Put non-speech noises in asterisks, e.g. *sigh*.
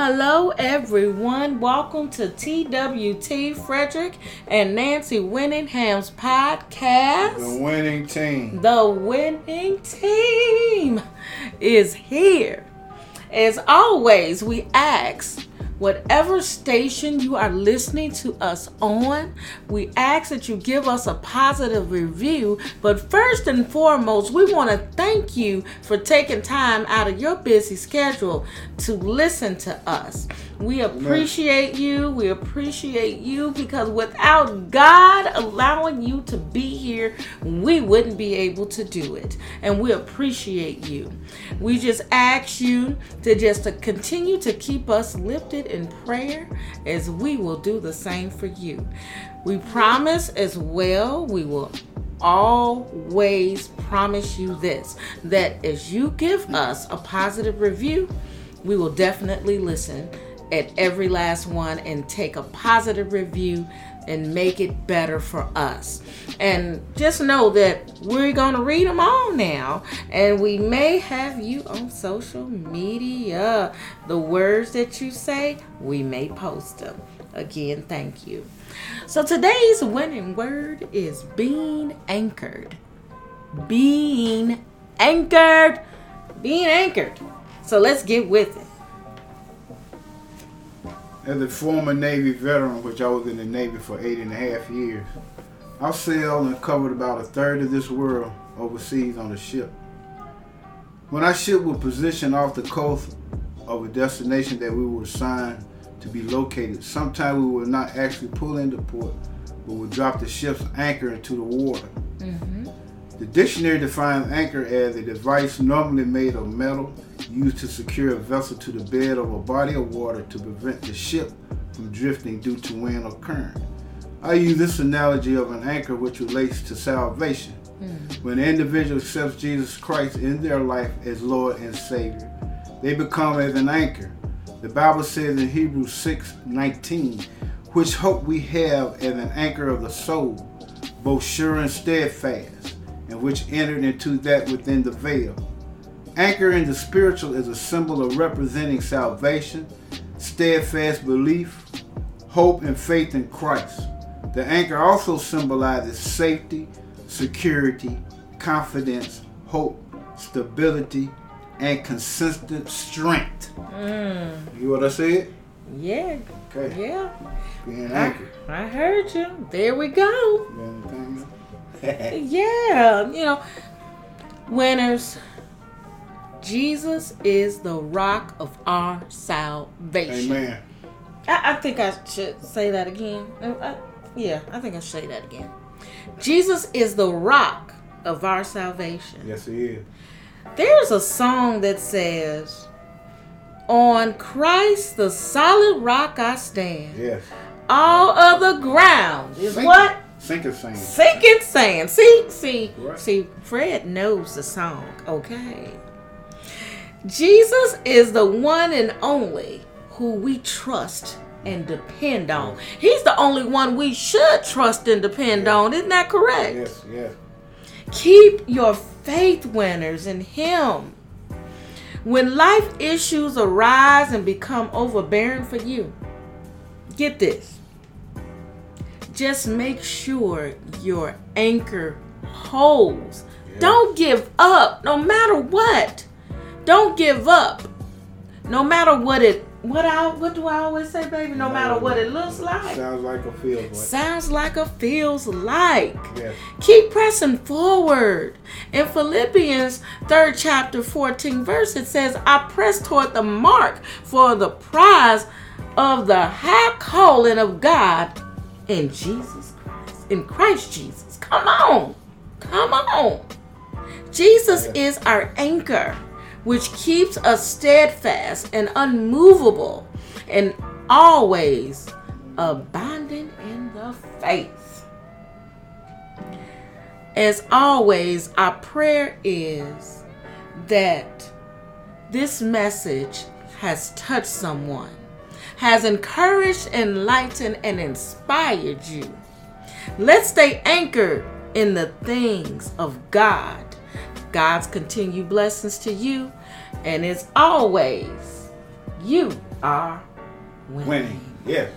Hello, everyone. Welcome to TWT Frederick and Nancy Winningham's podcast. The winning team. The winning team is here. As always, we ask whatever station you are listening to us on, we ask that you give us a positive review. But first and foremost, we want to thank you for taking time out of your busy schedule to listen to us. We appreciate you. We appreciate you because without God allowing you to be here, we wouldn't be able to do it. And we appreciate you. We just ask you to just to continue to keep us lifted in prayer as we will do the same for you. We promise as well we will always promise you this that as you give us a positive review, we will definitely listen at every last one and take a positive review and make it better for us. And just know that we're going to read them all now. And we may have you on social media. The words that you say, we may post them. Again, thank you. So today's winning word is being anchored. Being anchored. Being anchored. So let's get with it. As a former Navy veteran, which I was in the Navy for eight and a half years, I sailed and covered about a third of this world overseas on a ship. When our ship was positioned off the coast of a destination that we were assigned to be located, sometimes we would not actually pull into port, but would drop the ship's anchor into the water. Mm-hmm. The dictionary defines anchor as a device normally made of metal used to secure a vessel to the bed of a body of water to prevent the ship from drifting due to wind or current. I use this analogy of an anchor which relates to salvation. Mm. When an individual accepts Jesus Christ in their life as Lord and Savior, they become as an anchor. The Bible says in Hebrews 6 19, which hope we have as an anchor of the soul, both sure and steadfast, and which entered into that within the veil Anchor in the spiritual is a symbol of representing salvation, steadfast belief, hope, and faith in Christ. The anchor also symbolizes safety, security, confidence, hope, stability, and consistent strength. Mm. You what I said? Yeah. Okay. Yeah. Being anchored. I, I heard you. There we go. *laughs* yeah. You know, winners Jesus is the rock of our salvation. Amen. I, I think I should say that again. I, uh, uh, yeah, I think I should say that again. Jesus is the rock of our salvation. Yes, he is. There's a song that says, On Christ the solid rock I stand. Yes. All other ground is Sink, what? Sinking sand. Sinking sand. See, see, right. see, Fred knows the song, okay? Jesus is the one and only who we trust and depend on. He's the only one we should trust and depend yes. on. Isn't that correct? Yes, yes. Keep your faith winners in Him. When life issues arise and become overbearing for you, get this. Just make sure your anchor holds. Don't give up no matter what. Don't give up. No matter what it what I what do I always say, baby? No, no matter what it looks like. Sounds like a feels like. Sounds like a feels like. Yes. Keep pressing forward. In Philippians 3rd chapter 14 verse, it says, I press toward the mark for the prize of the high calling of God in Jesus Christ. In Christ Jesus. Come on. Come on. Jesus yes. is our anchor which keeps us steadfast and unmovable and always abounding in the faith. As always, our prayer is that this message has touched someone, has encouraged, enlightened, and inspired you. Let's stay anchored in the things of God. God's continued blessings to you and as always, you are winning. Winning. Yeah.